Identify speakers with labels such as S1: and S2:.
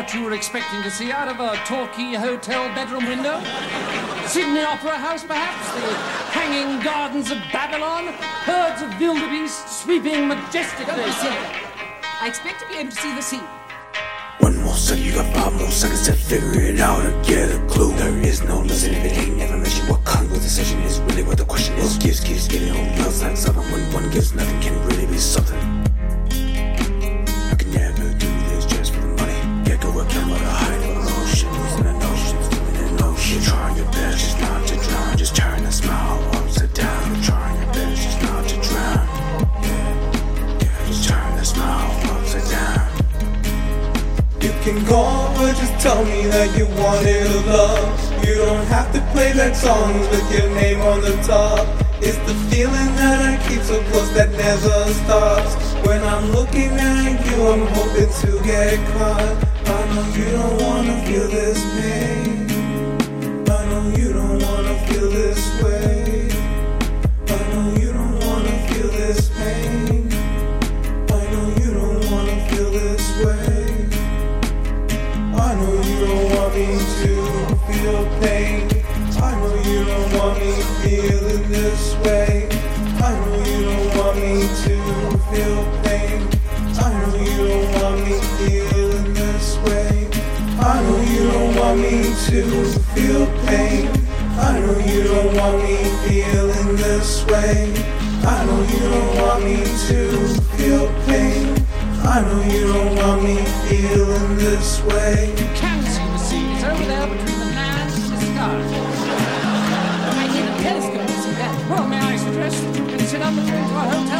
S1: what you were expecting to see out of a Torquay hotel bedroom window? Sydney Opera House, perhaps? The hanging gardens of Babylon? Herds of wildebeest sweeping majestically?
S2: I expect to be able to see the sea.
S3: One more second, you got five more seconds to figure it out or get a clue. There is no lesson if it ain't never mentioned. What kind of decision is really what the question is. What gives keeps giving home feels like something when one gives nothing can really can go
S4: on, but just tell me that you want it love. You don't have to play that songs with your name on the top. It's the feeling that I keep so close that never stops. When I'm looking at you, I'm hoping to get caught. I know you don't wanna feel this pain. I know you don't want me to feel pain. I know you don't want me feeling this way. I know you don't want me to feel pain. I know you don't want me feeling this way. I know you don't want me to feel pain. I know you don't want me feeling this way. I know you don't want me to feel pain. I know you don't want me feeling this way.
S1: You can't see the sea. It's over there between the land and the sky.
S2: I need a telescope to see that.
S1: Well, may I suggest that you consider moving to a hotel